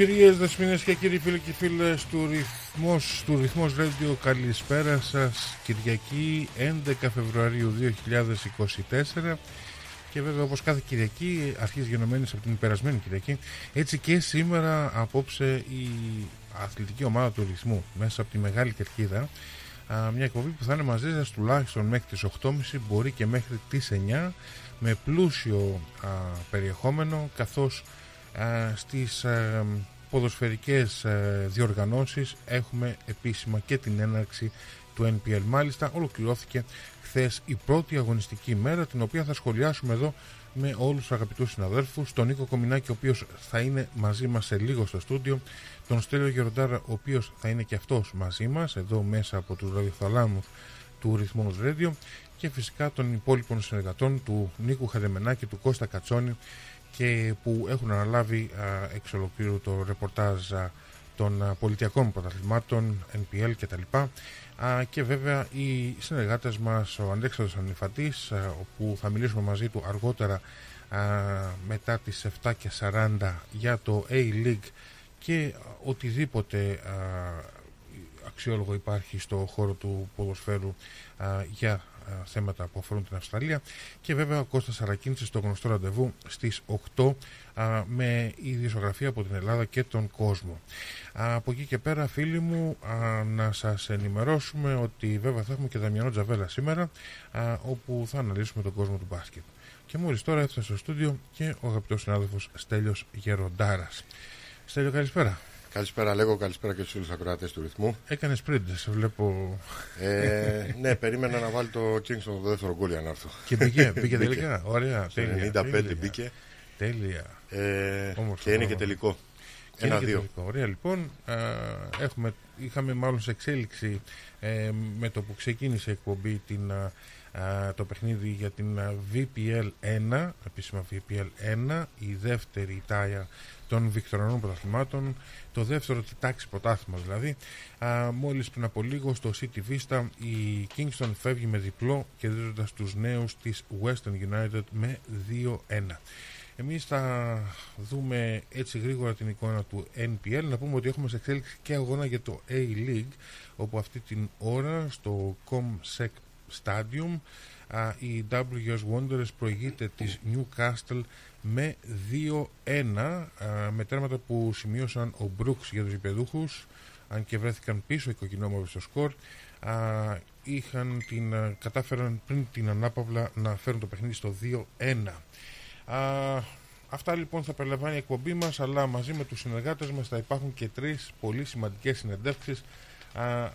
Κυρίες, δεσποινές και κύριοι φίλοι και φίλες του Ρυθμός, του Ρυθμός Radio, καλησπέρα σας. Κυριακή 11 Φεβρουαρίου 2024 και βέβαια όπως κάθε Κυριακή αρχής γενομένης από την περασμένη Κυριακή έτσι και σήμερα απόψε η αθλητική ομάδα του Ρυθμού μέσα από τη Μεγάλη Κερκίδα. Μια εκπομπή που θα είναι μαζί σας τουλάχιστον μέχρι τις 8.30 μπορεί και μέχρι τις 9 με πλούσιο περιεχόμενο καθώς στις ποδοσφαιρικές διοργανώσεις. Έχουμε επίσημα και την έναρξη του NPL. Μάλιστα ολοκληρώθηκε χθες η πρώτη αγωνιστική μέρα την οποία θα σχολιάσουμε εδώ με όλους τους αγαπητούς συναδέλφους. Τον Νίκο Κομινάκη ο οποίος θα είναι μαζί μας σε λίγο στο στούντιο. Τον Στέλιο Γεροντάρα ο οποίος θα είναι και αυτός μαζί μας εδώ μέσα από τους ραδιοθαλάμους του Ρυθμός Radio και φυσικά των υπόλοιπων συνεργατών του Νίκου Χαδεμενάκη, του Κώστα Κατσόνη και που έχουν αναλάβει εξ ολοκλήρου το ρεπορτάζ των πολιτιακών πρωταθλημάτων, NPL κτλ. Και βέβαια οι συνεργάτες μας, ο Αντέξαδος Ανιφαντής, όπου θα μιλήσουμε μαζί του αργότερα μετά τις 7 και 40 για το A-League και οτιδήποτε αξιόλογο υπάρχει στο χώρο του ποδοσφαίρου για θέματα που αφορούν την Αυστραλία και βέβαια ο Κώστας Αρακίνησης στο γνωστό ραντεβού στις 8 με ειδησιογραφία από την Ελλάδα και τον κόσμο. από εκεί και πέρα φίλοι μου να σας ενημερώσουμε ότι βέβαια θα έχουμε και Δαμιανό Τζαβέλα σήμερα όπου θα αναλύσουμε τον κόσμο του μπάσκετ. Και μόλις τώρα έφτασε στο στούντιο και ο αγαπητός συνάδελφος Στέλιος Γεροντάρας. Στέλιο καλησπέρα. Καλησπέρα, λέγω καλησπέρα και στους όλους ακροατές του ρυθμού. Έκανες πριν, σε βλέπω. Ε, ναι, περίμενα να βάλει το Kingston το δεύτερο γκολ για να έρθω. Και μπήκε, μπήκε τελικά. Ωραία. Τέλεια, 95 τέλεια. μπήκε. Τέλεια. Ε, και είναι και τελικό. Ένα-δύο. Ωραία, λοιπόν. Α, έχουμε, είχαμε μάλλον σε εξέλιξη ε, με το που ξεκίνησε η εκπομπή την, α, το παιχνίδι για την VPL 1, επίσημα VPL 1, η δεύτερη τάια των Βικτωρανών πρωταθλημάτων, το δεύτερο τη τάξη πρωτάθλημα δηλαδή. Α, μόλις πριν από λίγο στο City Vista η Kingston φεύγει με διπλό κερδίζοντας τους νέους της Western United με 2-1. Εμείς θα δούμε έτσι γρήγορα την εικόνα του NPL. Να πούμε ότι έχουμε σε εξέλιξη και αγώνα για το A-League, όπου αυτή την ώρα στο Comsec Stadium η WS Wanderers προηγείται της Newcastle με 2-1 με τέρματα που σημείωσαν ο Brooks για τους υπεδούχους αν και βρέθηκαν πίσω οι κοκκινόμαυροι στο σκορ είχαν την, κατάφεραν πριν την ανάπαυλα να φέρουν το παιχνίδι στο 2-1 Αυτά λοιπόν θα περιλαμβάνει η εκπομπή μας αλλά μαζί με τους συνεργάτες μας θα υπάρχουν και τρεις πολύ σημαντικές συνεντεύξεις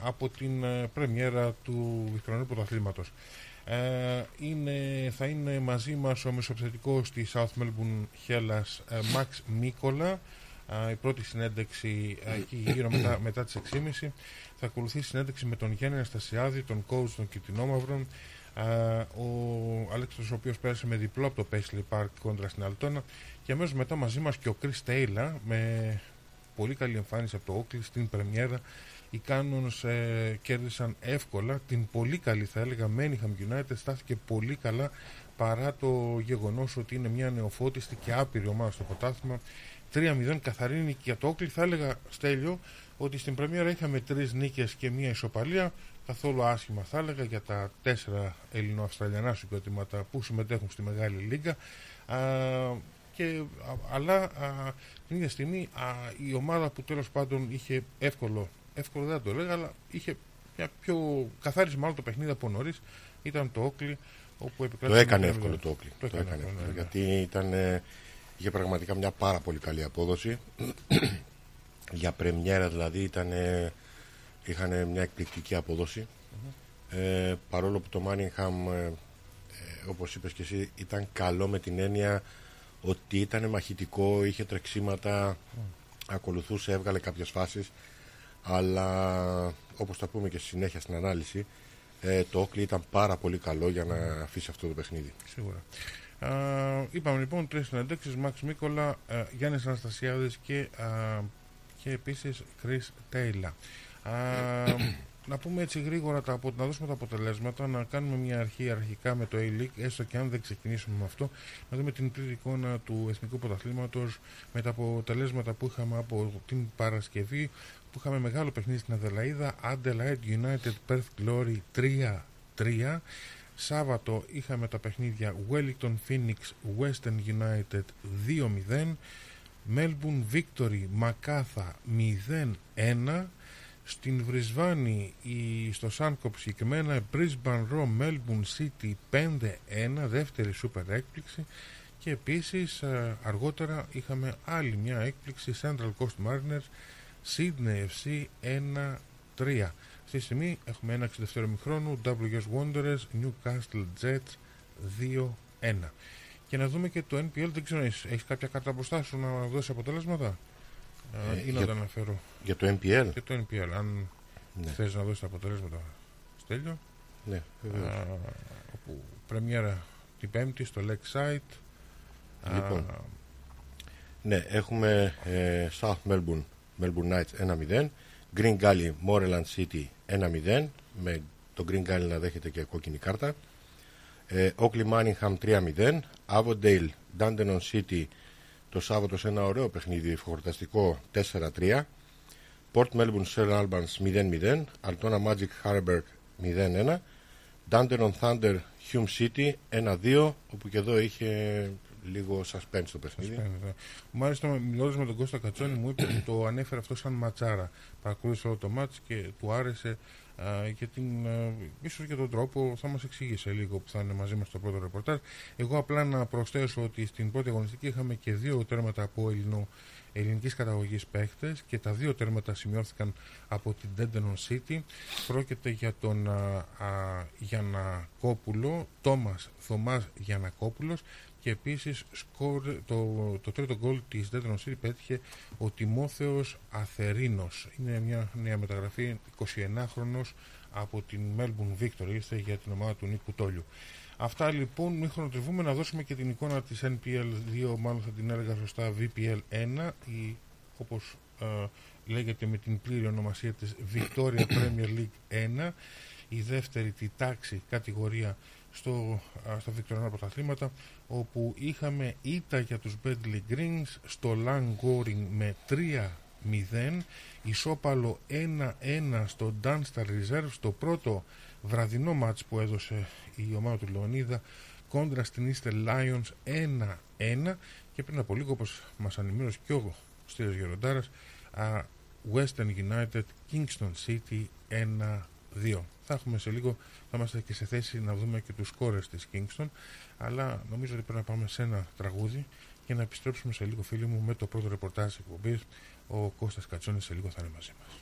από την ε, πρεμιέρα του Βικτρονικού Πρωταθλήματος. Ε, είναι, θα είναι μαζί μας ο μεσοεπιθετικός της South Melbourne Hellas ε, Max Μίκολα η πρώτη συνέντευξη εκεί γύρω μετά, μετά τις 6.30 θα ακολουθήσει συνέντευξη με τον Γιάννη Αναστασιάδη, τον coach των Κιτινόμαυρων ο Αλέξανδρος ο οποίος πέρασε με διπλό από το Paisley Park κόντρα στην Αλτόνα και αμέσως μετά μαζί μας και ο Chris Taylor με πολύ καλή εμφάνιση από το Oakley στην πρεμιέρα. Οι Cannons ε, κέρδισαν εύκολα την πολύ καλή θα έλεγα Manningham United στάθηκε πολύ καλά παρά το γεγονός ότι είναι μια νεοφώτιστη και άπειρη ομάδα στο ποτάθλημα 3-0 καθαρή νίκη για το Όκλι θα έλεγα Στέλιο ότι στην πρεμιέρα είχαμε τρεις νίκες και μια ισοπαλία καθόλου άσχημα θα έλεγα για τα τέσσερα ελληνοαυστραλιανά συγκροτήματα που συμμετέχουν στη Μεγάλη Λίγκα α, και, αλλά α, την ίδια στιγμή α, η ομάδα που τέλος πάντων είχε εύκολο εύκολο δεν το έλεγα, αλλά είχε μια πιο καθάρισε μάλλον το παιχνίδι από νωρίς. Ήταν το Όκλι. Όπου το έκανε εύκολο το Όκλι. Το, έκανε εύκολο, ναι, ναι. γιατί ήταν, είχε πραγματικά μια πάρα πολύ καλή απόδοση. Για πρεμιέρα δηλαδή ήταν, είχαν μια εκπληκτική απόδοση. Ε, παρόλο που το Μάνιγχαμ, ε, όπως είπες και εσύ, ήταν καλό με την έννοια ότι ήταν μαχητικό, είχε τρεξίματα, ακολουθούσε, έβγαλε κάποιες φάσεις αλλά όπως θα πούμε και στη συνέχεια στην ανάλυση ε, το Όκλι ήταν πάρα πολύ καλό για να αφήσει αυτό το παιχνίδι. Σίγουρα. Α, είπαμε λοιπόν τρεις συναντέξεις Μαξ Μίκολα, α, Γιάννης Αναστασιάδης και, α, και επίσης Chris Τέιλα. Να πούμε έτσι γρήγορα, τα, να δώσουμε τα αποτελέσματα, να κάνουμε μια αρχή αρχικά με το A-League, έστω και αν δεν ξεκινήσουμε με αυτό, να δούμε την πλήρη εικόνα του Εθνικού Πρωταθλήματος με τα αποτελέσματα που είχαμε από την Παρασκευή, που είχαμε μεγάλο παιχνίδι στην Αδελαίδα, Adelaide United Perth Glory 3-3. Σάββατο είχαμε τα παιχνίδια Wellington Phoenix Western United 2-0, Melbourne Victory Μακάθα 0-1, στην Βρισβάνη, η, στο Σάνκοπ συγκεκριμένα, Brisbane Row, Melbourne City 5-1, δεύτερη σούπερ έκπληξη και επίσης ε, αργότερα είχαμε άλλη μια έκπληξη Central Coast Mariners, Sydney FC 1-3. Αυτή τη στιγμή έχουμε ένα 62 μηχρόνου, WS Wanderers, Newcastle Jets 2-1. Και να δούμε και το NPL, δεν ξέρω, έχεις κάποια κάρτα μπροστά σου να δώσεις αποτελέσματα; Ε, ή να για, το αναφέρω. Για το NPL. Για το NPL, αν ναι. θες να δώσεις τα αποτελέσματα Στέλιο. Ναι, α, όπου πρεμιέρα την Πέμπτη στο Lakeside. Λοιπόν, α, ναι, έχουμε ε, South Melbourne, Melbourne Knights 1-0, Green Gully, Moreland City 1-0, με το Green Gully να δέχεται και κόκκινη κάρτα. Ε, Oakley Manningham 3-0, Avondale, Dandenong City το Σάββατο σε ένα ωραίο παιχνίδι ευχορταστικό 4-3. Port Melbourne Sir Albans 0-0. Altona Magic Harburg 0-1. Dandenong Thunder Hume City 1-2 όπου και εδώ είχε λίγο suspense το παιχνίδι. Ναι. Μάλιστα μιλώντας με τον Κώστα Κατσόνη μου είπε ότι το ανέφερε αυτό σαν ματσάρα. Παρακολούθησε όλο το μάτς και του άρεσε και την, ίσως και τον τρόπο θα μας εξήγησε λίγο που θα είναι μαζί μας στο πρώτο ρεπορτάζ. Εγώ απλά να προσθέσω ότι στην πρώτη αγωνιστική είχαμε και δύο τέρματα από ελληνο, ελληνικής καταγωγής παίχτες και τα δύο τέρματα σημειώθηκαν από την Dendenon City. Πρόκειται για τον α, α, Γιανακόπουλο, Τόμας Θωμάς Γιανακόπουλος και επίσης το, το τρίτο γκολ της Denton City πέτυχε ο Τιμόθεος Αθερίνος. Είναι μια νέα μεταγραφή 29χρονος από την Melbourne Victory, ήρθε για την ομάδα του Νίκου Τόλιου. Αυτά λοιπόν, μην χρονοτριβούμε να δώσουμε και την εικόνα της NPL 2, μάλλον θα την έλεγα σωστά VPL 1, ή όπως ε, λέγεται με την πλήρη ονομασία της Victoria Premier League 1, η δεύτερη τη τάξη κατηγορία στο, στα Βικτωριανά πρωταθλήματα όπου είχαμε ήττα για τους Bentley Greens στο Goring με 3-0 ισόπαλο 1-1 στο Dunstar Reserve στο πρώτο βραδινό μάτς που έδωσε η ομάδα του Λεωνίδα κόντρα στην Easter Lions 1-1 και πριν από λίγο όπως μας ανημέρωσε και ο Στήριος Γεροντάρας Western United Kingston City 1-2 θα έχουμε σε λίγο, θα είμαστε και σε θέση να δούμε και τους κόρες της Kingston αλλά νομίζω ότι πρέπει να πάμε σε ένα τραγούδι και να επιστρέψουμε σε λίγο φίλοι μου με το πρώτο ρεπορτάζ της εκπομπής. Ο Κώστας Κατσόνης σε λίγο θα είναι μαζί μας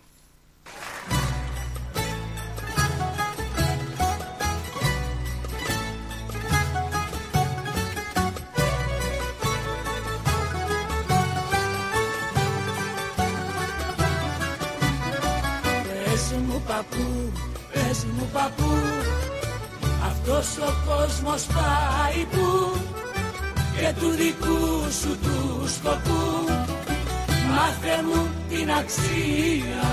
πες μου παππού. Αυτός ο κόσμος πάει που Και του δικού σου του σκοπού. Μάθε μου την αξία.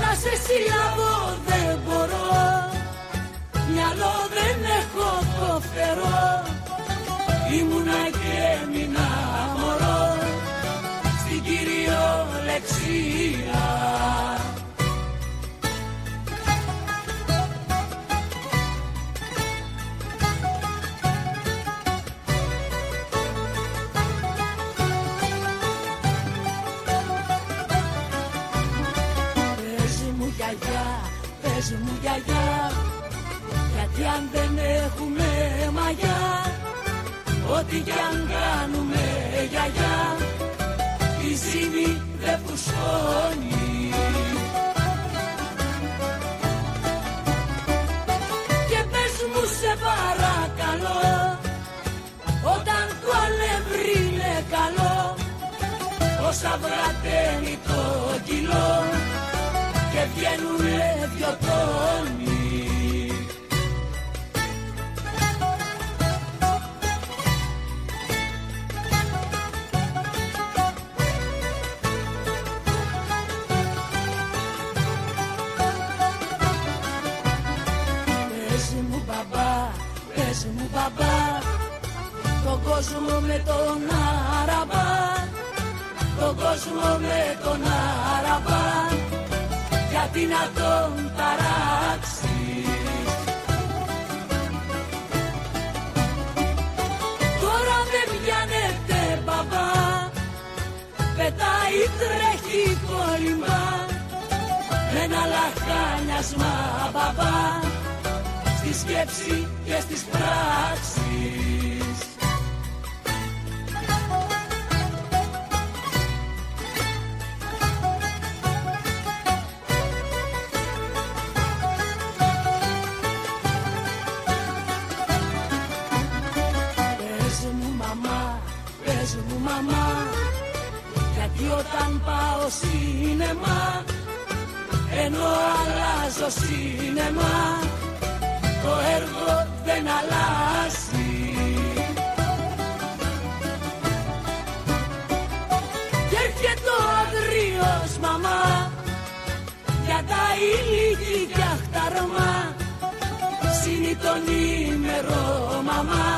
Να σε συλλαβώ δεν μπορώ. Μυαλό δεν έχω το φτερό Ήμουνα και έμεινα μωρό κυριολεξία Πες μου γιαγιά, πες μου γιαγιά Γιατί αν δεν έχουμε μαγιά Ό,τι κι αν κάνουμε γιαγιά η ζύμη δεν φουσκώνει Και πες μου σε παρακαλώ όταν το αλεύρι είναι καλό όσα βραταίνει το κιλό και βγαίνουνε δυο τόνοι κόσμο με τον Αραμπά τον κόσμο με τον Αραμπά γιατί να τον ταράξει. Τώρα δεν πιάνετε μπαμπά. Πετάει τρέχει κόλλημα με ένα λαχάνιασμα μπαμπά. Στη σκέψη και στις πράξεις όταν πάω σίνεμα ενώ αλλάζω σίνεμα το έργο δεν αλλάζει. Και έρχεται ο αγρίος μαμά για τα ηλίκη και αχταρμά Σύνει τον ημερό μαμά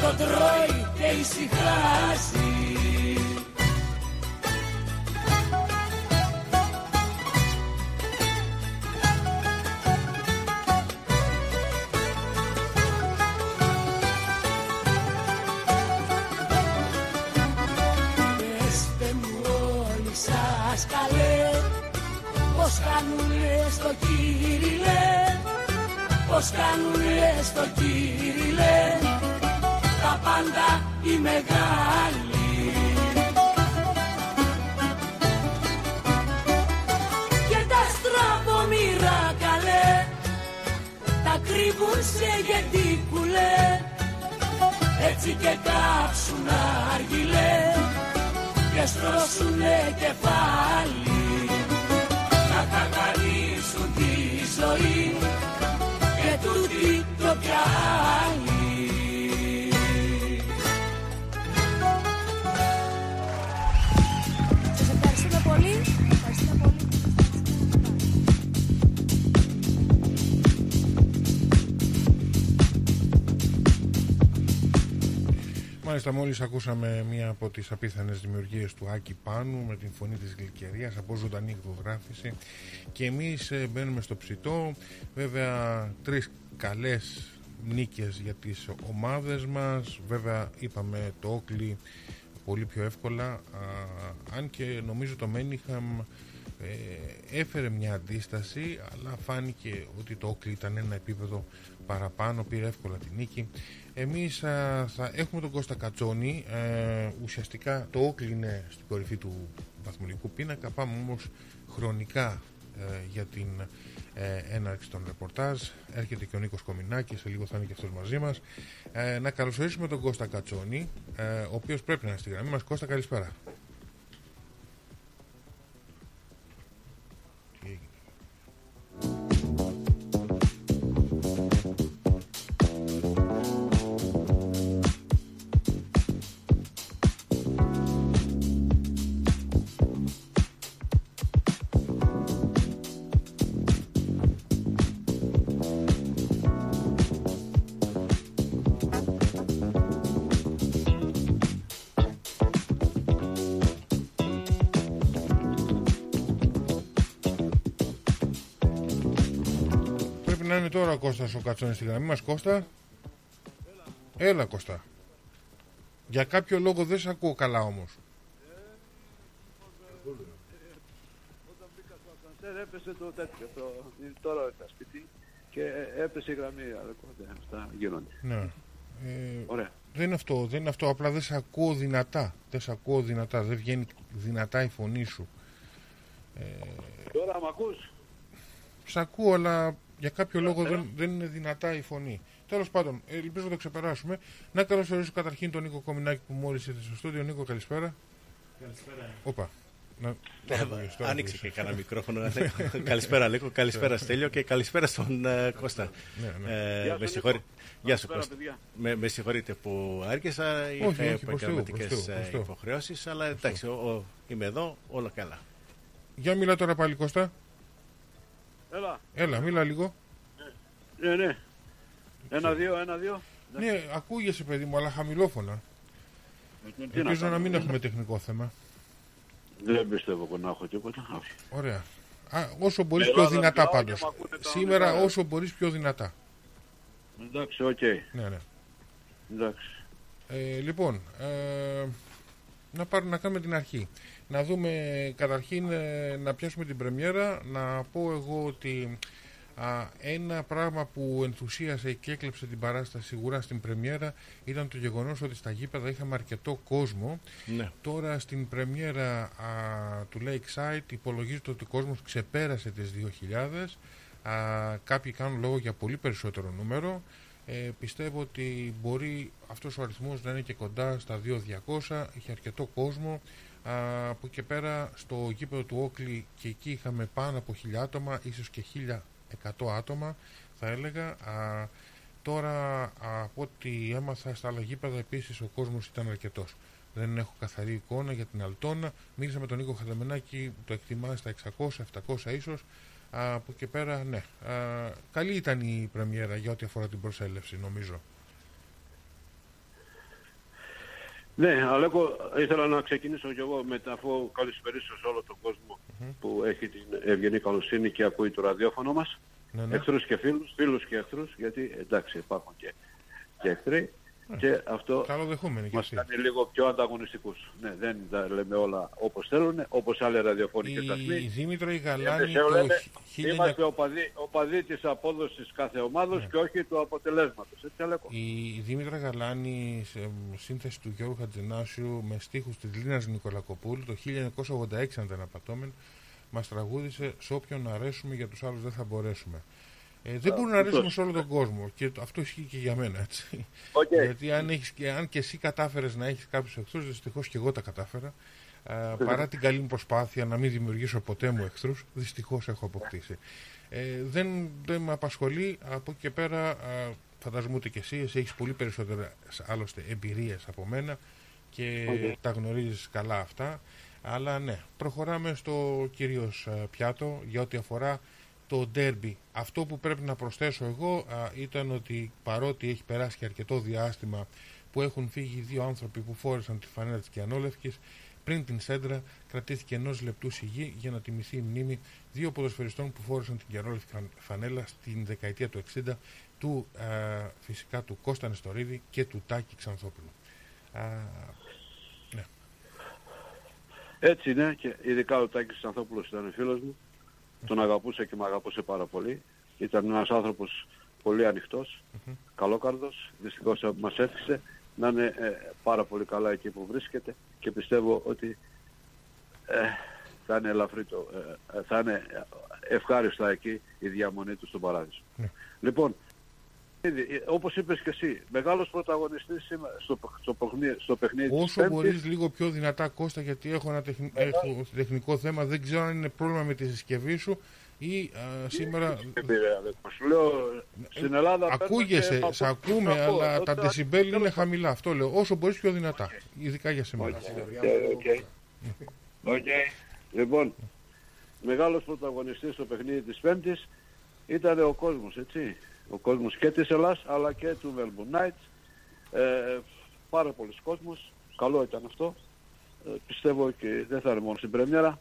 το τρώει και ησυχάζει κάνουνε στο κύριλε Πως κάνουνε στο κύριλε Τα πάντα οι μεγάλοι. Και τα στραβομήρα καλέ Τα κρύβουν σε γεντίκουλε έτσι και κάψουν αργυλέ και στρώσουνε κεφάλι ζωή. Και τούτη το κι Μάλιστα μόλις ακούσαμε μία από τις απίθανες δημιουργίες του Άκη Πάνου με την φωνή της Γλυκερίας από ζωντανή εκδογράφηση και εμείς ε, μπαίνουμε στο ψητό. Βέβαια τρεις καλές νίκες για τις ομάδες μας. Βέβαια είπαμε το Όκλι πολύ πιο εύκολα. Α, αν και νομίζω το Μένιχαμ ε, έφερε μια αντίσταση αλλά φάνηκε ότι το Όκλι ήταν ένα επίπεδο παραπάνω πήρε εύκολα τη νίκη. Εμείς α, θα έχουμε τον Κώστα Κατσόνη. Ε, ουσιαστικά το Όκλι είναι στην κορυφή του βαθμολογικού πίνακα. Πάμε όμως χρονικά ε, για την ε, έναρξη των ρεπορτάζ. Έρχεται και ο Νίκος Κομινάκης σε λίγο θα είναι και αυτός μαζί μας. Ε, να καλωσορίσουμε τον Κώστα Κατσόνη ε, ο οποίος πρέπει να είναι στη γραμμή μας. Κώστα καλησπέρα Πρέπει να είναι τώρα ο Κώστας ο Κατσόνης στη γραμμή μας Κώστα Έλα Κώστα Για κάποιο λόγο δεν σε ακούω καλά όμως ασανσέρ έπεσε το τέτοιο. Το, τώρα ήρθα σπίτι και έπεσε η γραμμή. αλλά κοντά, Αυτά γίνονται. Ναι ε, Ωραία. Δεν είναι αυτό, δεν είναι αυτό. Απλά δεν σε ακούω δυνατά. Δεν σε ακούω δυνατά. Δεν βγαίνει δυνατά η φωνή σου. Τώρα μ' ακούς; Σ' ακούω, αλλά για κάποιο λόγο δεν, δεν είναι δυνατά η φωνή. Τέλος πάντων, ε, ελπίζω να το ξεπεράσουμε. Να καλωσορίσω καταρχήν τον Νίκο Κομινάκη που μόλι ήρθε στο στούντιο. Νίκο, καλησπέρα. Καλησπέρα. Όπα. Να, τώρα ακούγες, τώρα Άνοιξε ακούγες. και κανένα μικρόφωνο. καλησπέρα Λίκο, καλησπέρα Στέλιο και καλησπέρα στον ε, Κώστα. Ναι, ναι. Ε, Γεια σου, με, Νίκο. συγχωρεί- Γεια σου Καλησπέρα, Κώστα. παιδιά. Με, με συγχωρείτε που άργησα, όχι, είχα προς Θεού, επαγγελματικές προς Θεού, προς Θεού. υποχρεώσεις, αλλά εντάξει, ο- ο- είμαι εδώ, όλα καλά. Για μιλά τώρα πάλι Κώστα. Έλα. Έλα, μίλα λίγο. Ναι, ναι. Ένα-δύο, ένα-δύο. Ναι, ακούγεσαι παιδί μου, αλλά χαμηλόφωνα. Ε, τι Ελπίζω να κάνω, μην δεν- έχουμε τεχνικό θέμα. Δεν πιστεύω πως να έχω τίποτα. Όχι. Ωραία. Α, όσο μπορείς Στην πιο Ελλάδα δυνατά μιλάω και πάντως. μ' ακούτε κανονικά. Σήμερα όσο μπορείς πιο δυνατά. Εντάξει, οκ. Ναι, ναι. Εντάξει. Ε, λοιπόν, ε, να, πάρουμε, να κάνουμε την αρχή. Να δούμε καταρχήν ε, να πιάσουμε την πρεμιέρα. Να πω εγώ ότι α, ένα πράγμα που ενθουσίασε και έκλεψε την παράσταση σίγουρα στην πρεμιέρα ήταν το γεγονός ότι στα γήπεδα είχαμε αρκετό κόσμο. Ναι. Τώρα στην πρεμιέρα α, του Lakeside υπολογίζεται ότι ο κόσμος ξεπέρασε τις 2.000. Α, κάποιοι κάνουν λόγο για πολύ περισσότερο νούμερο. Ε, πιστεύω ότι μπορεί αυτός ο αριθμός να είναι και κοντά στα 2.200. Είχε αρκετό κόσμο. Α, από εκεί και πέρα στο γήπεδο του Όκλη και εκεί είχαμε πάνω από 1.000 άτομα, ίσως και 1.100 άτομα θα έλεγα. Α, τώρα α, από ό,τι έμαθα στα άλλα γήπεδα επίσης ο κόσμος ήταν αρκετός. Δεν έχω καθαρή εικόνα για την Αλτόνα. Μίλησα με τον Νίκο Χαδεμενάκη, το εκτιμά στα 600-700 ίσως. Α, από εκεί και πέρα, ναι. Α, καλή ήταν η πρεμιέρα για ό,τι αφορά την προσέλευση, νομίζω. Ναι, Αλέκο, ήθελα να ξεκινήσω κι εγώ με αφού καλησπερίσω σε όλο τον κόσμο που έχει την ευγενή καλοσύνη και ακούει το ραδιόφωνο μας. Ναι, ναι. Εχθρούς και φίλους, φίλους και εχθρούς, γιατί εντάξει υπάρχουν και, και εχθροί. Και αυτό Καλοδεχούμενοι κι μας αυτοί. κάνει λίγο πιο ανταγωνιστικούς. Ναι, δεν τα λέμε όλα όπως θέλουν, όπως άλλοι ραδιοφωνικοί Η, σταθμοί. η Δήμητρα η Εμείς Γαλάνη λέω, το λέμε, 1900 Είμαστε οπαδοί, οπαδοί της απόδοσης κάθε ομάδος Ναι. και όχι του αποτελέσματος. Έτσι, Αλέκο. Η Δήμητρα Γαλάνη, σε σύνθεση του Γιώργου Χατζενάσιου με στίχους της Λίνας Νικολακοπούλου το 1986 αν δεν απατώμαι μας τραγούδισε «Σ' όποιον αρέσουμε για τους άλλους δεν θα μπορέσουμε». Ε, δεν μπορούμε να αρέσουμε σωστός. σε όλο τον κόσμο και το- αυτό ισχύει και για μένα έτσι. Οκ. Γιατί αν, έχεις, και, αν και εσύ κατάφερες να έχεις κάποιους εχθρούς, δυστυχώς και εγώ τα κατάφερα. Α, παρά την καλή μου προσπάθεια να μην δημιουργήσω ποτέ μου εχθρούς, δυστυχώς έχω αποκτήσει. Ε, δεν, δεν με απασχολεί, από εκεί και πέρα α, φαντάζομαι ούτε και εσύ, εσύ έχεις πολύ περισσότερες άλλωστε εμπειρίες από μένα και Οκ. τα γνωρίζεις καλά αυτά. Αλλά ναι, προχωράμε στο κυρίως α, πιάτο για ό,τι αφορά το ντέρμπι. Αυτό που πρέπει να προσθέσω εγώ α, ήταν ότι παρότι έχει περάσει και αρκετό διάστημα που έχουν φύγει δύο άνθρωποι που φόρεσαν τη φανέλα της κυανόλευκης, πριν την Σέντρα κρατήθηκε ενός λεπτού σιγή για να τιμηθεί η μνήμη δύο ποδοσφαιριστών που φόρεσαν την Κιανόλευκη φανέλα στην δεκαετία του 60 του α, φυσικά του Κώστα Νεστορίδη και του Τάκη Ξανθόπουλου. Α, ναι. Έτσι είναι και ειδικά ο Τάκης Ανθόπουλος ήταν φίλος μου. Τον αγαπούσα και με αγαπούσε πάρα πολύ. Ήταν ένας άνθρωπος πολύ ανοιχτός, καλόκαρδος. Δυστυχώς μας έφυγε να είναι ε, πάρα πολύ καλά εκεί που βρίσκεται και πιστεύω ότι ε, θα είναι ελαφρύ το, ε, ε, θα είναι ευχάριστα εκεί η διαμονή του στον Παράδεισο. Ναι. Λοιπόν, ήδη, ε, όπως είπες και εσύ, μεγάλος πρωταγωνιστής σήμερα στο, στο, παιχνίδι- στο παιχνίδι της Όσο Πέμπτης. μπορείς λίγο πιο δυνατά Κώστα γιατί έχω ένα τεχνη- έχω τεχνικό θέμα δεν ξέρω αν είναι πρόβλημα με τη συσκευή σου ή α, σήμερα Τι πήρε, Αλέκο. Σου λέω, στην Ελλάδα παίρνω ακούγεσαι, και σε από- ακούμε να πω, αλλά ότι τα τα- ντεσιμπέλ είναι τέλος χαμηλά αυτό λέω όσο μπορείς πιο δυνατά ειδικά για σήμερα Οκ, οκ. Οκ. Λοιπόν, μεγάλος πρωταγωνιστής στο παιχνίδι της Πέμπτης ήταν ο κόσμος, έτσι. Ο κόσμος και της Ελλάς αλλά και του Melbourne Knights. Ε, πάρα πολλοί κόσμος. Καλό ήταν αυτό. Ε, πιστεύω και δεν θα είναι μόνο στην πρεμιέρα.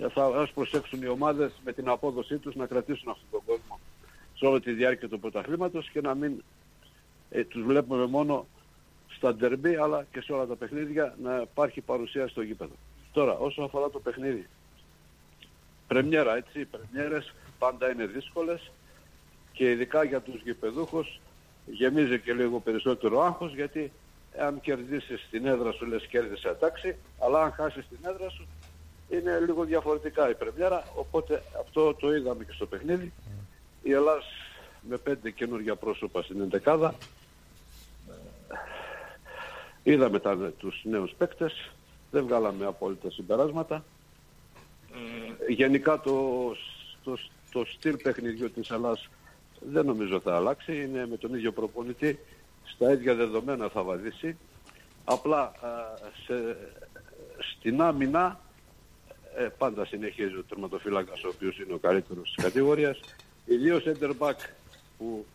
Ε, θα ας προσέξουν οι ομάδες με την απόδοσή τους να κρατήσουν αυτόν τον κόσμο σε όλη τη διάρκεια του πρωταθλήματος και να μην ε, τους βλέπουμε μόνο στα ντερμπή αλλά και σε όλα τα παιχνίδια να υπάρχει παρουσία στο γήπεδο. Τώρα, όσο αφορά το παιχνίδι, πρεμιέρα, έτσι, οι πρεμιέρες πάντα είναι δύσκολες και ειδικά για τους γηπεδούχους γεμίζει και λίγο περισσότερο άγχος γιατί αν κερδίσεις την έδρα σου λες κέρδισε τάξη αλλά αν χάσεις την έδρα σου είναι λίγο διαφορετικά η πρεμιέρα. Οπότε αυτό το είδαμε και στο παιχνίδι. Η Ελλάς με πέντε καινούργια πρόσωπα στην εντεκάδα είδαμε τα, τους νέους παίκτες. Δεν βγάλαμε απόλυτα συμπεράσματα. Ε, γενικά το, το, το στυλ παιχνιδιού της Ελλάς δεν νομίζω θα αλλάξει. Είναι με τον ίδιο προπονητή. Στα ίδια δεδομένα θα βαδίσει. Απλά α, σε, στην άμυνα ε, πάντα συνεχίζει ο τερματοφύλακας ο οποίος είναι ο καλύτερος της κατηγορίας. Οι δύο center back που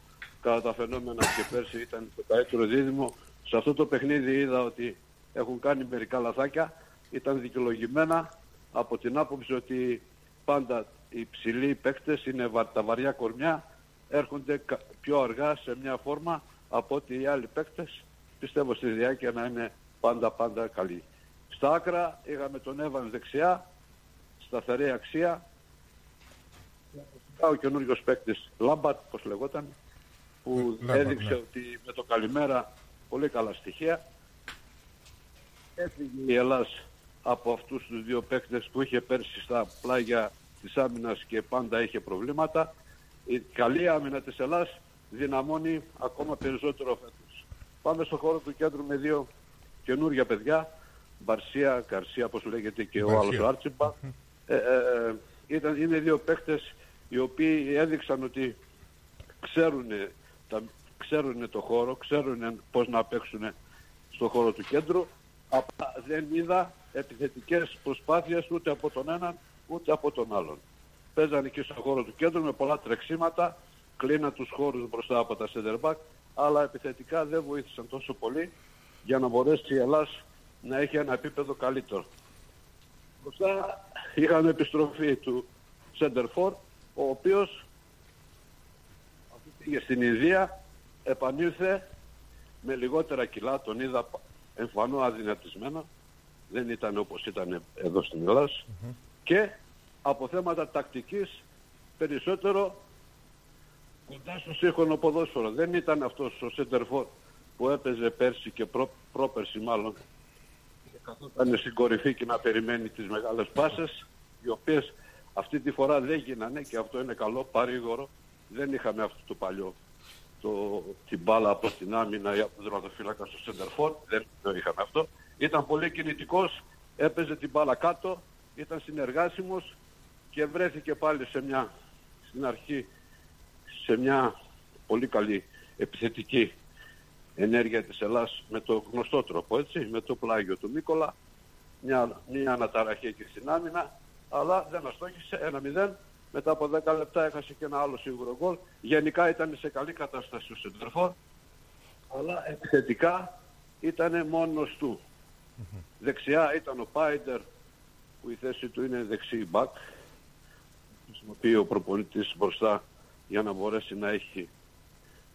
κατά τα φαινόμενα και πέρσι ήταν το καλύτερο δίδυμο. Σε αυτό το παιχνίδι είδα ότι έχουν κάνει μερικά λαθάκια. Ήταν δικαιολογημένα από την άποψη ότι πάντα οι ψηλοί παίκτες είναι βα- τα βαριά κορμιά έρχονται κα- πιο αργά σε μια φόρμα από ότι οι άλλοι παίκτες πιστεύω στη διάρκεια να είναι πάντα πάντα καλοί. Στα άκρα είχαμε τον Εύαν δεξιά, σταθερή αξία. Ο καινούργιος παίκτης Λάμπαρτ, πώς λεγόταν, που Ε, Λάμπαρτ, έδειξε ναι. ότι με το καλημέρα πολύ καλά στοιχεία. Έφυγε η Ελλάς από αυτούς τους δύο παίκτες που είχε πέρσι στα πλάγια της άμυνας και πάντα είχε προβλήματα. Η καλή άμυνα της Ελλάς δυναμώνει ακόμα περισσότερο φέτος. Πάμε στο χώρο του κέντρου με δύο καινούργια παιδιά. Μπαρσία, Καρσία, όπως λέγεται και ο Γκαρσία. άλλος ο Άρτσιμπα. Ε, ε, ήταν, είναι δύο παίκτες οι οποίοι έδειξαν ότι ξέρουν, τα, ξέρουν το χώρο, ξέρουν πώς να παίξουν στο χώρο του κέντρου. Απλά δεν είδα επιθετικές προσπάθειες ούτε από τον έναν ούτε από τον άλλον. Παίζανε και στο χώρο του κέντρου με πολλά τρεξίματα, κλείναν τους χώρους μπροστά από τα center back, αλλά επιθετικά δεν βοήθησαν τόσο πολύ για να μπορέσει η Ελλάς να έχει ένα επίπεδο καλύτερο. Μπροστά είχαμε επιστροφή του center for, ο οποίος αφού πήγε στην Ινδία, επανήλθε με λιγότερα κιλά, τον είδα πα- εμφανώ αδυνατισμένο, δεν ήταν όπως ήταν εδώ στην ελλας και από θέματα τακτικής περισσότερο κοντά στο σύγχρονο ποδόσφαιρο. Δεν ήταν αυτός ο σέντερφορ που έπαιζε πέρσι και προ, πρόπερσι μάλλον και καθόταν στην κορυφή και να περιμένει τις μεγάλες πάσες οι οποίες αυτή τη φορά δεν γίνανε και αυτό είναι καλό, παρήγορο. Δεν είχαμε αυτό το παλιό το, την μπάλα από την άμυνα ή από τον δρομοφύλακα στο σεντερφόρ. Δεν το είχαμε αυτό. Ήταν πολύ κινητικός, έπαιζε την μπάλα κάτω, ήταν συνεργάσιμος και βρέθηκε πάλι σε μια, στην αρχή σε μια πολύ καλή επιθετική ενέργεια της Ελλάς με το γνωστό τρόπο, έτσι, με το πλάγιο του Μίκολα, μια, μια αναταραχή εκεί στην άμυνα, αλλά δεν αστόχησε, ένα-μηδέν. Μετά από 10 λεπτά έχασε και ένα άλλο σίγουρο γκολ. Γενικά ήταν σε καλή κατάσταση ο Σεντερφόρ, αλλά επιθετικά ήταν μόνος του. Δεξιά ήταν ο Πάιντερ, που η θέση του είναι δεξί μπακ, χρησιμοποιεί ο προπονητής μπροστά για να μπορέσει να έχει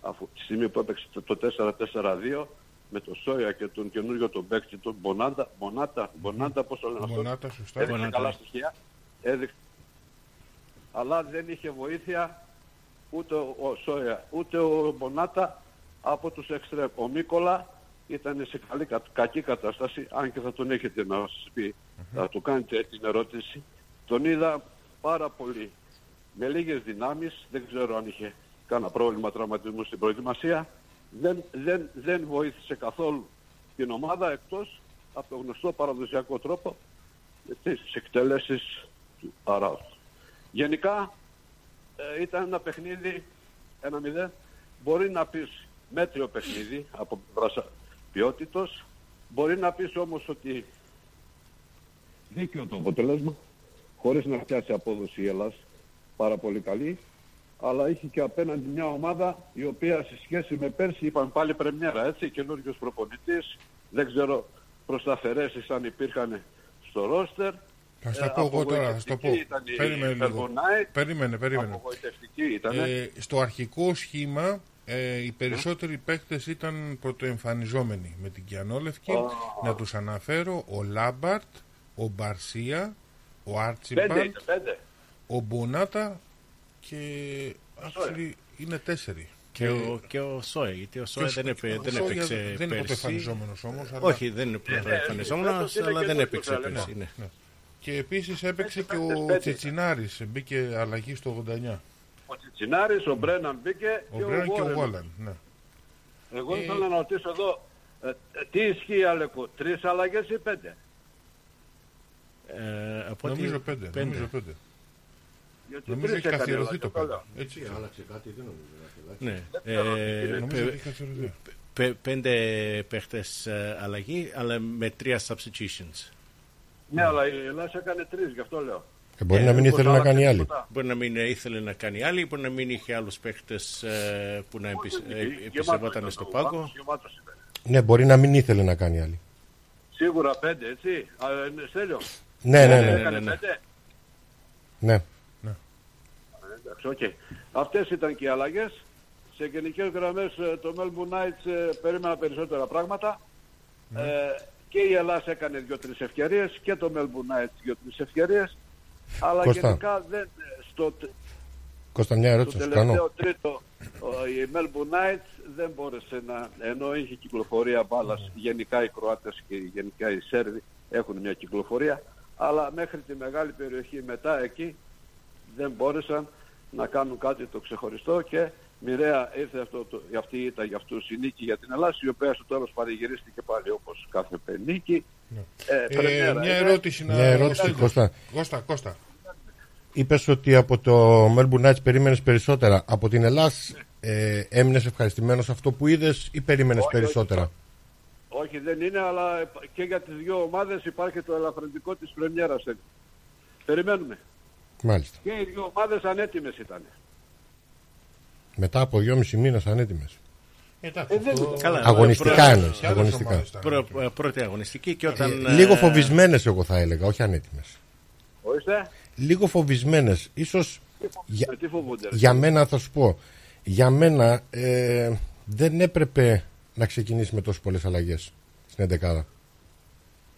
αφού τη στιγμή που έπαιξε το- το 4-4-2 με τον Σόια και τον καινούριο τον παίκτη τον Μπονάντα, Μπονάτα, Μπονάντα πώς το λένε αυτό. Μονάτα, σωστά. Έδειξε Μπονάτα. καλά στοιχεία. Έδειξε. Αλλά δεν είχε βοήθεια ούτε ο Σόια ούτε ο Μπονάτα από τους εξτρέμ. Ο Μίκολα ήταν σε καλή, κα- κακή κατάσταση, αν και θα τον έχετε να σας πει, θα του κάνετε την ερώτηση. Τον είδα πάρα πολύ με λίγες δυνάμεις, δεν ξέρω αν είχε κάνα πρόβλημα τραυματισμού στην προετοιμασία. Δεν, δεν, δεν βοήθησε καθόλου την ομάδα εκτός από το γνωστό παραδοσιακό τρόπο τις εκτέλεσεις του Αράου. Γενικά ε, ήταν ένα παιχνίδι, ένα μηδέν, μπορεί να πεις μέτριο παιχνίδι από πλευράς ποιότητος, μπορεί να πεις όμως ότι δίκαιο το αποτέλεσμα, χωρίς να πιάσει απόδοση η Ελλάς, πάρα πολύ καλή, αλλά είχε και απέναντι μια ομάδα η οποία σε σχέση με πέρσι είπαν πάλι πρεμιέρα, έτσι, καινούριος προπονητής, δεν ξέρω προς τα αφαιρέσεις αν υπήρχαν στο ρόστερ. Θα στα Ε, πω εγώ τώρα, θα στο πω. απογοητευτική ήταν η Περίμενε λίγο. Περβονάιτ, Περίμενε, περίμενε. Απογοητευτική ήταν. Ε, στο αρχικό σχήμα ε, οι περισσότεροι παίκτες ήταν πρωτοεμφανιζόμενοι με την Κιανόλευκη. Να τους αναφέρω ο Λάμπαρτ, ο Μπαρσία, ο πέντε Άρτσιμπαλτ, είναι, πέντε. ο Μπονάτα και actually είναι τέσσερι. Και ο, και ο Σόε, γιατί ο Σόε δεν, έπαι, Ο δεν Σόγια έπαιξε Δεν είναι πέρσι. πρωτοεμφανιζόμενος όμως. αλλά- Όχι, δεν είναι πρωτοεμφανιζόμενος, φέτος είναι αλλά δεν καινούργιος, έπαιξε θα πέρσι. λέγαμε. ναι. Και επίσης έπαιξε και παίκτες, ο πέντε. Τσιτσινάρης, μπήκε αλλαγή στο 89. Ο Τσιτσινάρης, ο Μπρέναν μπήκε Ο και ο Μπρέν και ο Βόρεν. Γουάλαν. Ναι. Εγώ Ε, ήθελα να ρωτήσω εδώ, ε, ε, τι ισχύει Αλεκό, τρεις αλλαγές ή πέντε; Ε, από ό,τι- Νομίζω πέντε. Νομίζω πέντε. Γιατί Νομίζω τρεις έχει έκανε καθιερωθεί το αλλαγές, πέντε. λέω. Έτσι. Άλλαξε κάτι, δεν νομίζω να έχει αλλάξει. Ναι. ξέρω, Ε, Νομίζω πε- ότι έχει καθιερωθεί. πε- πέντε παίχτες ε, αλλαγή, αλλά με τρία substitutions. Ναι, αλλά η Ελλάδα έκανε τρεις, γι' αυτό λέω. Και μπορεί να μην ήθελε να κάνει άλλη. Μπορεί να μην ήθελε να κάνει άλλη, μπορεί να μην είχε άλλους παίχτες ε, που να επισευόταν στο πάγκο. Ναι, μπορεί να μην ήθελε να κάνει άλλη. Σίγουρα πέντε, έτσι. Α, ε, Στέλιο. Ναι, ναι, ναι. Έκανε πέντε. ναι. Εντάξει, οκ. Αυτές ήταν και οι αλλαγές. Σε γενικές γραμμές ε, το Melbourne Knights ε, περίμενα περισσότερα πράγματα. Ε, και η Ελλάδα έκανε δύο-τρεις ευκαιρίες και το Melbourne Knights δύο-τρεις ευκαιρίες. Αλλά Κώστα. γενικά δεν, στο, τε- Κώστα, μια στο ερώτηση να σου κάνω. τελευταίο τρίτο ο- η Melbourne Knights δεν μπόρεσε να, ενώ είχε κυκλοφορία μπάλας, γενικά οι Κροάτες και γενικά οι Σέρβοι έχουν μια κυκλοφορία, αλλά μέχρι τη μεγάλη περιοχή μετά εκεί δεν μπόρεσαν να κάνουν κάτι το ξεχωριστό και μοιραία ήρθε αυτό το, αυτή ήταν για αυτούς η νίκη για την Ελλάδα, η οποία στο τέλος παρηγυρίστηκε πάλι όπως κάθε νίκη. Ε, Ε, πρεμιέρα μια είναι. ερώτηση να... Μια ερώτηση, Στέλιος. Κώστα. Κώστα, Κώστα. Είπες ότι από το Melbourne Knights περίμενες περισσότερα. Από την Ελλάδα ε, έμεινες ευχαριστημένος αυτό που είδες ή περίμενες Όχι, όχι. περισσότερα; Όχι δεν είναι, αλλά και για τις δύο ομάδες υπάρχει το ελαφρυντικό της πρεμιέρας. Περιμένουμε. Μάλιστα. Και οι δύο ομάδες ανέτοιμες ήταν. Μετά από δυόμιση μήνες ανέτοιμες. Εντάξει, Ε, δεν αυτό- είναι. Καλά, Αγωνιστικά προ- εννοείς, Και άλλες αγωνιστικά. ομάδες ήταν. προ- ε, πρώτη αγωνιστική και όταν. ε, Λίγο φοβισμένες, εγώ θα έλεγα, όχι ανέτοιμες. Ορίστε. Λίγο φοβισμένες. ίσως για, Με τι φοβούνται. ρε. για μένα θα σου πω. Για μένα ε, δεν έπρεπε να ξεκινήσει με τόσες πολλές αλλαγές στην 11.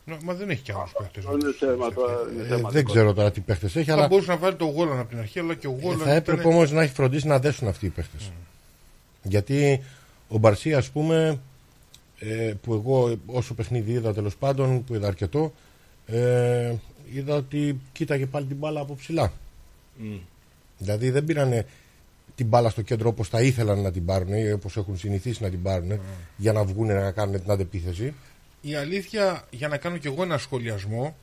Ναι, Μα δεν έχει κι άλλους παίχτες. Αυτό είναι θέμα, τώρα, είναι Ε, θέμα δεν δικό ξέρω τώρα τι παίχτες έχει, Θα αλλά μπορούσε να βάλει το Γόλαν από την αρχή, αλλά και ο Γόλαν θα έπρεπε ήταν- όμως να έχει φροντίσει να δέσουν αυτοί οι παίχτες. Γιατί ο Μπαρσία, ας πούμε, ε, που εγώ όσο παιχνίδι είδα τέλος πάντων, που είδα αρκετό, ε, είδα ότι κοίταγε πάλι την μπάλα από ψηλά. Μμ. Δηλαδή δεν πήρανε την μπάλα στο κέντρο όπως θα ήθελαν να την πάρουν ή όπως έχουν συνηθίσει να την πάρουν για να βγουν να κάνουν την αντεπίθεση. Η αλήθεια, για να κάνω κι εγώ ένα σχολιασμό,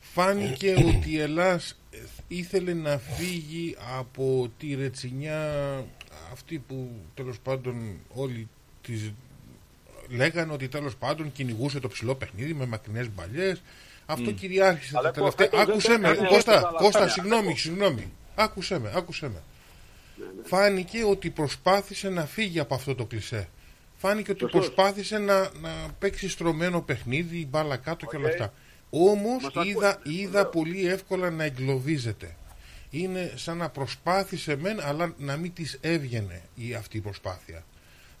φάνηκε ότι η Ελλάς ήθελε να φύγει από τη ρετσινιά αυτή που τέλος πάντων όλοι τις λέγανε ότι τέλος πάντων κυνηγούσε το ψηλό παιχνίδι με μακρινές μπαλιές. Αυτό κυριάρχησε Αλλά τα τελευταία... φέτος δεν Άκουσέ το με, έκανε Κώστα, έτσι, αλλά Κώστα, φάνηκε. συγγνώμη, συγγνώμη. Άκουσέ με, άκουσέ με. Φάνηκε ότι προσπάθησε να φύγει από αυτό το κλισέ. Φάνηκε ότι Σωστός. προσπάθησε να, να παίξει στρωμένο παιχνίδι, μπάλα κάτω και όλα αυτά. Όμως Μας ακούει. είδα, είδα πολύ εύκολα να εγκλωβίζεται. Είναι σαν να προσπάθησε μεν, αλλά να μην της έβγαινε η αυτή η προσπάθεια.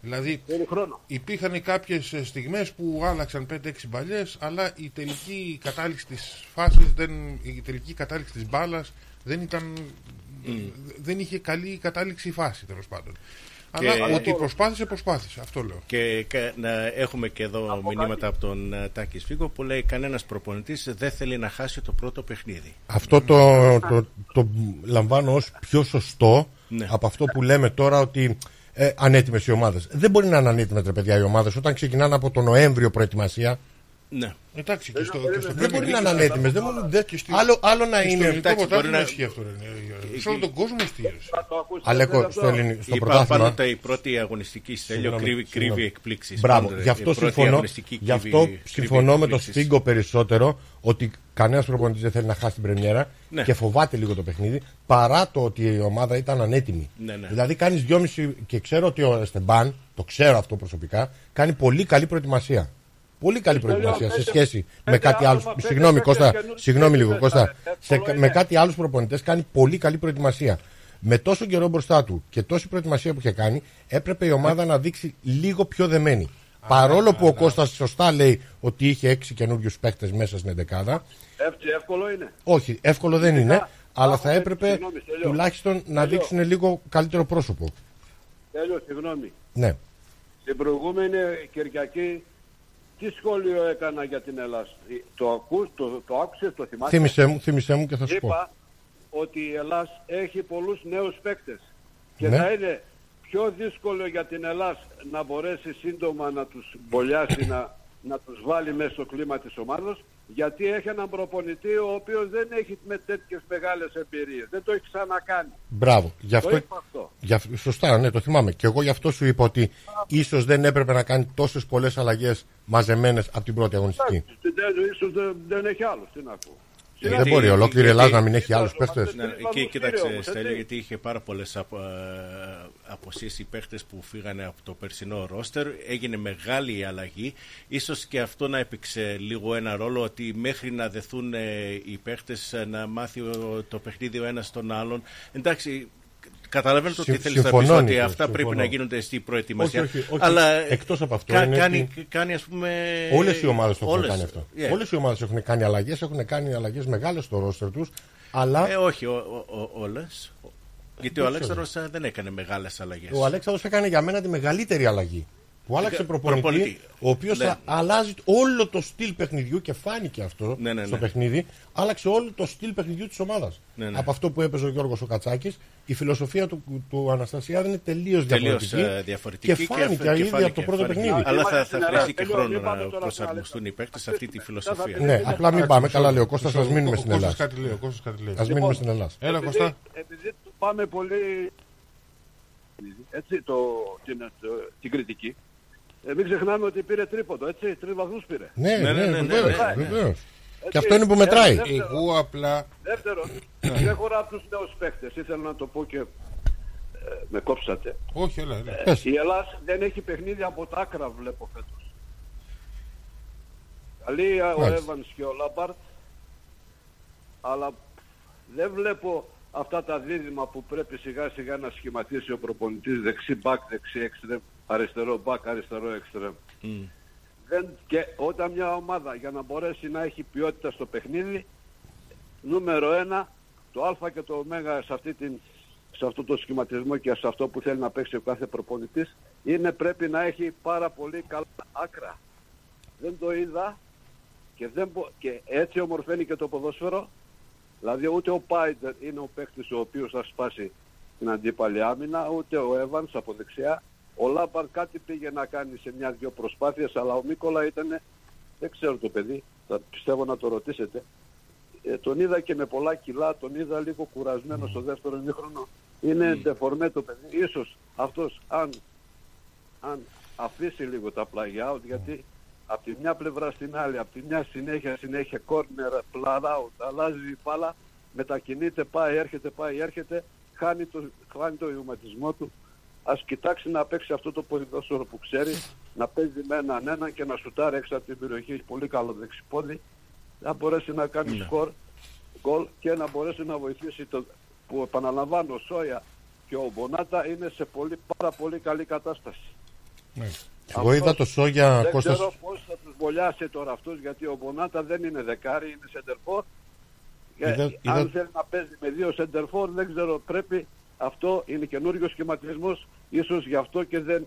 Δηλαδή Θέλει χρόνο. υπήρχαν κάποιες ε, στιγμές που άλλαξαν 5-6 μπαλιές, αλλά η τελική κατάληξη της φάσης, δεν, η τελική κατάληξη της μπάλας δεν ήταν... Δεν είχε καλή κατάληξη η φάση τέλος πάντων. Αλλά ότι προσπάθησε, προσπάθησε. Αυτό λέω. Και κα- να έχουμε και εδώ μηνύματα από τον ε, Τάκη Σφίγκο που λέει κανένας προπονητής δεν θέλει να χάσει το πρώτο παιχνίδι. Αυτό το, το, το λαμβάνω ως πιο σωστό Ναι. από αυτό που λέμε τώρα ότι ε, ανέτοιμες οι ομάδες. Δεν μπορεί να είναι ανέτοιμες ρε παιδιά οι ομάδες όταν ξεκινάνε από τον Νοέμβριο προετοιμασία. Ναι. Εντάξει, και στο, και στο Δεν μπορεί Premier να League, είναι ανέτοιμες. Δεν, μπορεί- δεν- και στη- άλλο, άλλο να και στο είναι. ελληνικό εντάξει, πρωτάθλημα μπορεί να- ισχύει αυτό. ρε. Σε όλο τον κόσμο ισχύει. Θα το ακούσετε Αλλά εγώ αυτό. στο, ελληνι- στο Είπα πρωτάθλημα. πάντοτε η πρώτη αγωνιστική στέλιο Συγγνώμη, κρύβει, συγγνώμη. κρύβει εκπλήξεις. Μπράβο, Πάντοτε, γι' αυτό η πρώτη συμφωνώ, αγωνιστική γι αυτό κρύβει- κρύβει συμφωνώ με τον εκπλήξεις. Σφίγκο περισσότερο ότι κανένας προπονητής δεν θέλει να χάσει την πρεμιέρα Ναι. και φοβάται λίγο το παιχνίδι παρά το ότι η ομάδα ήταν ανέτοιμη. Ναι, ναι. Δηλαδή κάνεις δυόμιση και ξέρω ότι ο Εστεμπάν, το ξέρω αυτό προσωπικά, κάνει πολύ καλή προετοιμασία. Πολύ καλή προετοιμασία σε πέντε- σχέση με πέντε κάτι άλλο. άτομα, πέντε Συγγνώμη, παίκτες Κώστα, καινούριοι συγγνώμη λίγο, παίκτες Κώστα. θα- Σε- εύκολο με είναι. κάτι άλλους προπονητές κάνει πολύ καλή προετοιμασία. Με τόσο καιρό μπροστά του και τόση προετοιμασία που είχε κάνει, έπρεπε η ομάδα να δείξει λίγο πιο δεμένη. Παρόλο που ο Κώστας σωστά λέει ότι είχε έξι καινούριους παίχτε μέσα στην εντεκάδα, Έτσι, εύκολο είναι. όχι, εύκολο δεν είναι, αλλά θα άκου, έπρεπε συγγνώμη, τελειώ. τουλάχιστον να Τελειώ. δείξουν λίγο καλύτερο πρόσωπο. Τέλειο, συγγνώμη. Ναι. Την προηγούμενη Κυριακή τι σχόλιο έκανα για την Ελλάδα. Το, ακούς, το, το άκουσες, το θυμάσαι; Θύμησέ μου, θύμησέ μου και θα σου πω. Είπα ότι η Ελλάδα έχει πολλούς νέους παίκτες και Ναι. θα είναι πιο δύσκολο για την Ελλάδα να μπορέσει σύντομα να τους μπολιάσει, να, να τους βάλει μέσα στο κλίμα της ομάδας γιατί έχει έναν προπονητή ο οποίος δεν έχει με τέτοιες μεγάλες εμπειρίες. Δεν το έχει ξανακάνει. Μπράβο. Γι' Το αυτό, είπα αυτό. γι' αυτό- σωστά, ναι, το θυμάμαι. Και εγώ γι' αυτό σου είπα ότι ίσως δεν έπρεπε να κάνει τόσες πολλές αλλαγές μαζεμένες από την πρώτη αγωνιστική. Στην τέλει ίσως δεν, δεν έχει άλλους. Τι να πω. δεν μπορεί ολόκληρη η Ελλάδα να μην έχει άλλους παίχτες. Ναι, και κοίταξε, Στέλιο, γιατί είχε πάρα πολλές απο, αποσύσει οι παίχτες που φύγανε από το περσινό ρόστερ. Έγινε μεγάλη αλλαγή. σω και αυτό να έπαιξε λίγο ένα ρόλο ότι μέχρι να δεθούν οι παίχτες να μάθει το παιχνίδι ο ένας τον άλλον. Εντάξει, Καταλαβαίνετε ότι θέλεις να πεις ότι αυτά πρέπει να γίνονται στην προετοιμασία. Όχι, όχι, όχι. Αλλά εκτός από αυτό. Κα, κάνει, ότι... κάνει, ας πούμε. Όλες οι ομάδες το έχουν κάνει αυτό. Yeah. Όλες οι ομάδες έχουν κάνει αλλαγές, έχουν κάνει αλλαγές μεγάλες στο ρόστερ τους. Αλλά... Ε, όχι όλες. Γιατί ο Αλέξανδρος δεν έκανε μεγάλες αλλαγές. Ο Αλέξανδρος έκανε για μένα τη μεγαλύτερη αλλαγή που άλλαξε προπονητή, προπονητή. ο οποίος ναι. αλλάζει όλο το στυλ παιχνιδιού και φάνηκε αυτό ναι, ναι, στο ναι. παιχνίδι. Άλλαξε όλο το στυλ παιχνιδιού της ομάδας. Ναι, ναι. Από αυτό που έπαιζε ο Γιώργος ο Κατσάκης, η φιλοσοφία του, του Αναστασιάδη είναι τελείως διαφορετική, ε, διαφορετική. Και φάνηκε και, ήδη από το πρώτο παιχνίδι. Αλλά θα, θα χρειαστεί και χρόνο να προσαρμοστούν οι παίκτες σε αυτή τη φιλοσοφία. Ναι, απλά μην πάμε. Καλά, λέει ο Κώστας, ας μείνουμε στην Ελλάδα. Α μείνουμε στην Ελλάδα. Έλα, Κώστα. Επειδή πάμε πολύ. Έτσι, το, την, την κριτική. Ε, μην ξεχνάμε ότι πήρε τρίποντο, έτσι. Τρεις βαθμούς πήρε. Ναι, ναι, ναι, ναι, ναι, ναι Και αυτό είναι που μετράει. Εγώ απλά. Δεύτερον, δεν χωρά από τους νέους παίχτε. Ήθελα να το πω και ε, με κόψατε. Όχι, έλα, Ε, η Ελλάδα δεν έχει παιχνίδι από τα άκρα, βλέπω φέτος. Καλή ο Εύαν και ο Λάμπαρτ, αλλά δεν βλέπω αυτά τα δίδυμα που πρέπει σιγά σιγά να σχηματίσει ο προπονητής δεξί μπακ, δεξί εξτρεμ, αριστερό μπακ, αριστερό εξτρεμ. Mm. Δεν, και όταν μια ομάδα για να μπορέσει να έχει ποιότητα στο παιχνίδι, νούμερο ένα, το α και το ω σε, αυτή την, σε αυτό το σχηματισμό και σε αυτό που θέλει να παίξει ο κάθε προπονητής, είναι πρέπει να έχει πάρα πολύ καλά άκρα. Δεν το είδα και, δεν, και έτσι ομορφαίνει και το ποδόσφαιρο Δηλαδή ούτε ο Πάιντερ είναι ο παίκτης ο οποίος θα σπάσει την αντίπαλη άμυνα, ούτε ο Εύανς από δεξιά. Ο Λάμπαρ κάτι πήγε να κάνει σε μια-δυο προσπάθειες, αλλά ο Μίκολα ήταν, δεν ξέρω το παιδί, θα πιστεύω να το ρωτήσετε, ε, τον είδα και με πολλά κιλά, τον είδα λίγο κουρασμένο στο δεύτερο ημίχρονο. Είναι mm. ντεφορμέ το παιδί. Ίσως αυτός αν, αν αφήσει λίγο τα πλάγια out, γιατί από τη μια πλευρά στην άλλη, από τη μια συνέχεια, συνέχεια, corner, πλαράουτ, αλλάζει η μπάλα, μετακινείται, πάει, έρχεται, πάει, έρχεται, χάνει το, χάνει το ιωματισμό του. Ας κοιτάξει να παίξει αυτό το ποδητόσορο που ξέρει, να παίζει με έναν ένα και να σουτάρει έξω από την περιοχή, έχει πολύ καλό δεξιπόδι, να μπορέσει να κάνει ναι. σκορ, γκολ και να μπορέσει να βοηθήσει το, που επαναλαμβάνω, ο Σόια και ο Μπονάτα είναι σε πολύ, πάρα πολύ καλή κατάσταση. Ναι. Εγώ είδα το Σόγια Δεν Κώστας... ξέρω πώς θα τους βολιάσει τώρα αυτούς γιατί ο Μπονάτα δεν είναι δεκάρι, είναι σεντερφόρ. Και αν θέλει να παίζει με δύο σεντερφόρ δεν ξέρω πρέπει αυτό είναι καινούριο σχηματισμός ίσως γι' αυτό και δεν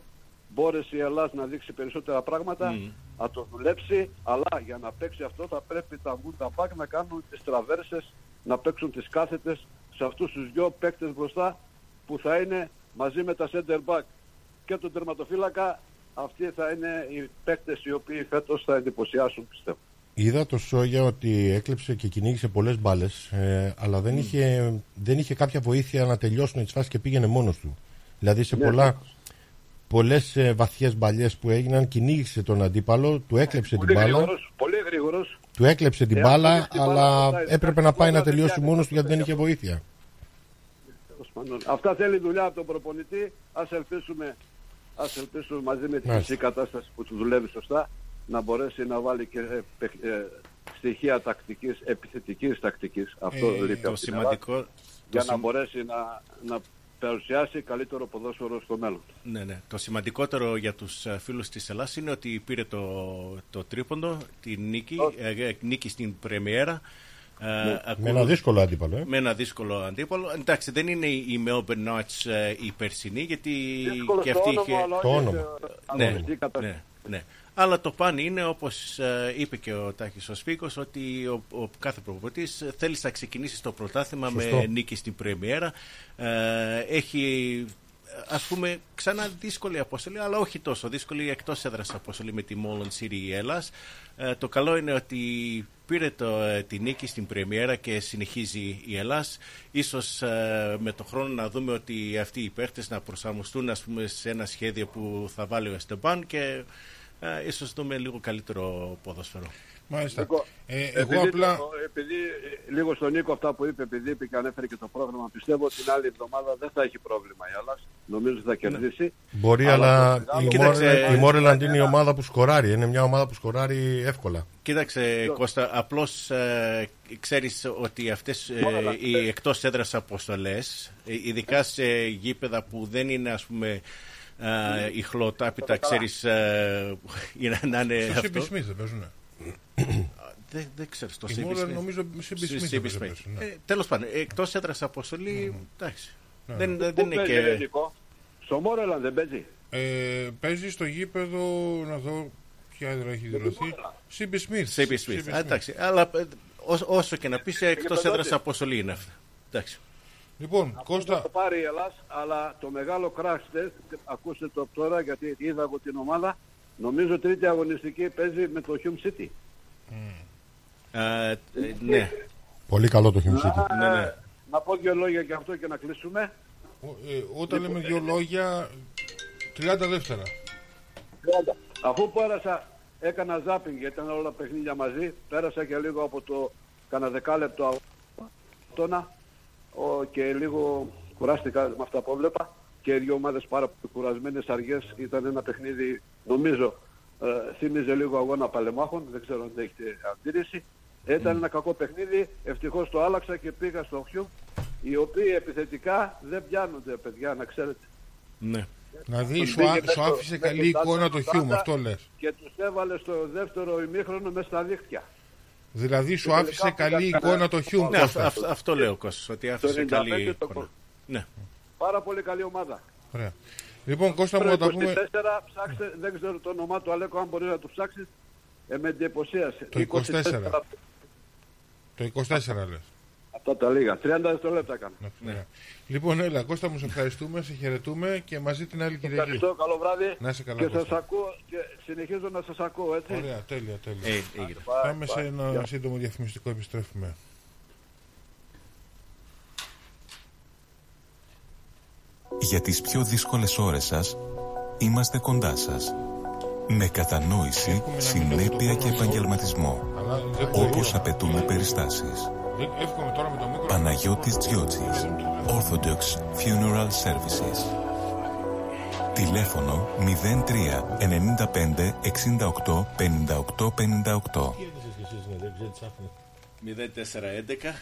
μπόρεσε η Ελλάδα να δείξει περισσότερα πράγματα mm. να το δουλέψει αλλά για να παίξει αυτό θα πρέπει τα Μούντα Μπακ να κάνουν τις τραβέρσες να παίξουν τις κάθετες σε αυτούς τους δυο παίκτες μπροστά που θα είναι μαζί με τα center back και τον τερματοφύλακα αυτοί θα είναι οι παίκτες οι οποίοι φέτος θα εντυπωσιάσουν πιστεύω. Είδα το Σόγια ότι έκλεψε και κυνήγησε πολλές μπάλες ε, αλλά δεν, είχε, δεν είχε κάποια βοήθεια να τελειώσουν τις φάσεις και πήγαινε μόνος του. Δηλαδή σε ναι, πολλά, ναι. πολλές ε, βαθιές μπαλιές που έγιναν κυνήγησε τον αντίπαλο, του έκλεψε την μπάλα. Γρήγορος, πολύ γρήγορος. Του έκλεψε την μπάλα αλλά έπρεπε να πάει να τελειώσει μόνος του γιατί δεν είχε βοήθεια. Αυτά θέλει δουλειά από τον προπονητή. Ας ελπίσουμε ας ελπίσουμε μαζί με τη φυσική κατάσταση που του δουλεύει σωστά να μπορέσει να βάλει και ε, ε, στοιχεία τακτικής, επιθετικής τακτικής. Αυτό ε, λείπει το σημαντικό, για να μπορέσει να, να παρουσιάσει καλύτερο ποδόσφαιρο στο μέλλον. Ναι, ναι. Το σημαντικότερο για τους ε, φίλους της Ελλάδας είναι ότι πήρε το, το τρίποντο, τη νίκη, ε, νίκη στην πρεμιέρα. Ναι. Με ένα δύσκολο αντίπαλο. Ε. Με ένα δύσκολο αντίπαλο. Εντάξει, δεν είναι η Melbourne Knights ε, η περσινή, γιατί δύσκολο και αυτή είχε. Το όνομα. Ναι, ναι, ναι. Αλλά το παν είναι, όπως ε, είπε και ο Τάκης ο Σπίκος, ότι ο, ο κάθε προπονητής θέλει να ξεκινήσει το πρωτάθλημα με νίκη στην Πρεμιέρα. Ε, έχει ας πούμε ξανά δύσκολη αποστολή αλλά όχι τόσο δύσκολη εκτός έδρας αποστολή με τη Μόλον City η Ελλάς ε, το καλό είναι ότι πήρε το, ε, τη νίκη στην πρεμιέρα και συνεχίζει η Ελλάς ίσως ε, με το χρόνο να δούμε ότι αυτοί οι παίχτες να προσαρμοστούν ας πούμε σε ένα σχέδιο που θα βάλει ο Εστεμπάν και ε, ίσως δούμε λίγο καλύτερο ποδόσφαιρο. Μάλιστα. Εγώ, Ε, επειδή, εγώ απλά. το- επειδή ε, λίγο στον Νίκο αυτά που είπε, επειδή είπε και ανέφερε και το πρόγραμμα, πιστεύω ότι την άλλη εβδομάδα δεν θα έχει πρόβλημα η Ελλάς. Νομίζω ότι θα κερδίσει. Μπορεί, Αλλά αλλά, το μεγάλο- η, Κοίταξε, Μόρελαντ, η Μόρελαντ είναι η ομάδα που σκοράρει. Είναι μια ομάδα που σκοράρει εύκολα. Κοίταξε Κώστα, απλώς ε, ξέρεις ότι αυτές ε, οι εκτός έδρας αποστολές, ε, ειδικά σε γήπεδα που δεν είναι ας πούμε ε, ηχλοτάπητα, ξέρεις ε, είναι, να είναι Στο αυτός. CB Smith δεν παίζουνε; Δεν, δεν ξέρω, στο Η CB Μόρελ Smith. νομίζω CB Στο Smith CB δεν Smith. παίζουν, ναι. Ε, τέλος πάντων, εκτός έδρας αποστολή, εντάξει. Ναι. Δεν, δεν Πού είναι παίζει, ρε, και... Νίκο; Στο Μόρελαν δεν παίζει; Ε, παίζει στο γήπεδο να δω ποια έδρα έχει δηλωθεί. CB Smith. CB Smith. Α, εντάξει, αλλά ε, όσο, όσο και να πεις, εκτός πεντάτη. έδρας αποστολή είναι αυτά. Εντάξει. Λοιπόν, Θα Κώστα, το πάρει η Ελλάς, αλλά το μεγάλο crash test, ακούστε το από τώρα γιατί είδα εγώ την ομάδα, νομίζω τρίτη αγωνιστική παίζει με το Hume City. Ε, ε, ναι, Πολύ καλό το Hume City. ναι, ναι. Ε, Να πω δύο λόγια για αυτό και να κλείσουμε. ο- ε, όταν λέμε δύο λόγια, 30 δεύτερα. Αφού πέρασα, έκανα ζάπινγκ γιατί ήταν όλα τα παιχνίδια μαζί, πέρασα και λίγο από το κανένα δεκάλεπτο τόνα ο, και λίγο κουράστηκα με αυτά που έβλεπα και οι δύο ομάδες πάρα πολύ κουρασμένες αργές ήταν ένα παιχνίδι νομίζω ε, θύμιζε λίγο αγώνα παλεμάχων, δεν ξέρω αν έχετε αντίρρηση. Ήταν ένα κακό παιχνίδι, ευτυχώς το άλλαξα και πήγα στο Χιου, οι οποίοι επιθετικά δεν πιάνονται παιδιά να ξέρετε. ναι. Δηλαδή σου, Πήγε α- μέσα σου στο- άφησε μέσα καλή στο εικόνα το τάτα Χιούμ, αυτό λες. Και τους έβαλε στο δεύτερο ημίχρονο μέσα στα δίχτυα. Δηλαδή σου Και άφησε τελικά καλή πήγα εικόνα κανένα- το Χιούμ, Ναι, αυτό, Κώστα. αυτό, αυτό λέω Κώστας, ότι Το άφησες 95 καλή το εικόνα. Ναι. Πάρα πολύ καλή ομάδα. Ωραία. Λοιπόν, Κώστα μου, Το να τα 24 πούμε. ψάξτε, δεν ξέρω το όνομά του Αλέκο, αν μπορείς να το ψάξεις. Ε, με εντυπωσίασε. Το 24. Το 24 λες. Αυτά τα λίγα. 30 δευτερόλεπτα έκανα. Ναι, ωραία. Λοιπόν, έλα, Κώστα μου, σε ευχαριστούμε, σε χαιρετούμε και μαζί την άλλη Κυριακή. Ευχαριστώ, καλό βράδυ. Να είσαι καλά, Και Κώστα. σας ακούω και συνεχίζω να σας ακούω, έτσι. Ωραία, τέλεια, τέλεια. Ε, έγινε. Πάμε σε ένα σύντομο διαφημιστικό, επιστρέφουμε. Για τις πιο δύσκολες ώρες σας, είμαστε κοντά σας. Με κατανόηση, συνέπεια και επαγγελματισμό, Αλλά δεν το όπως ίδιο. απαιτούν οι περιστάσεις. Δεν- Εύχομαι τώρα με το μικρό. Παναγιώτης Τζιότσης, Orthodox Funeral Services. Τηλέφωνο 03 95 68 58 58. 0411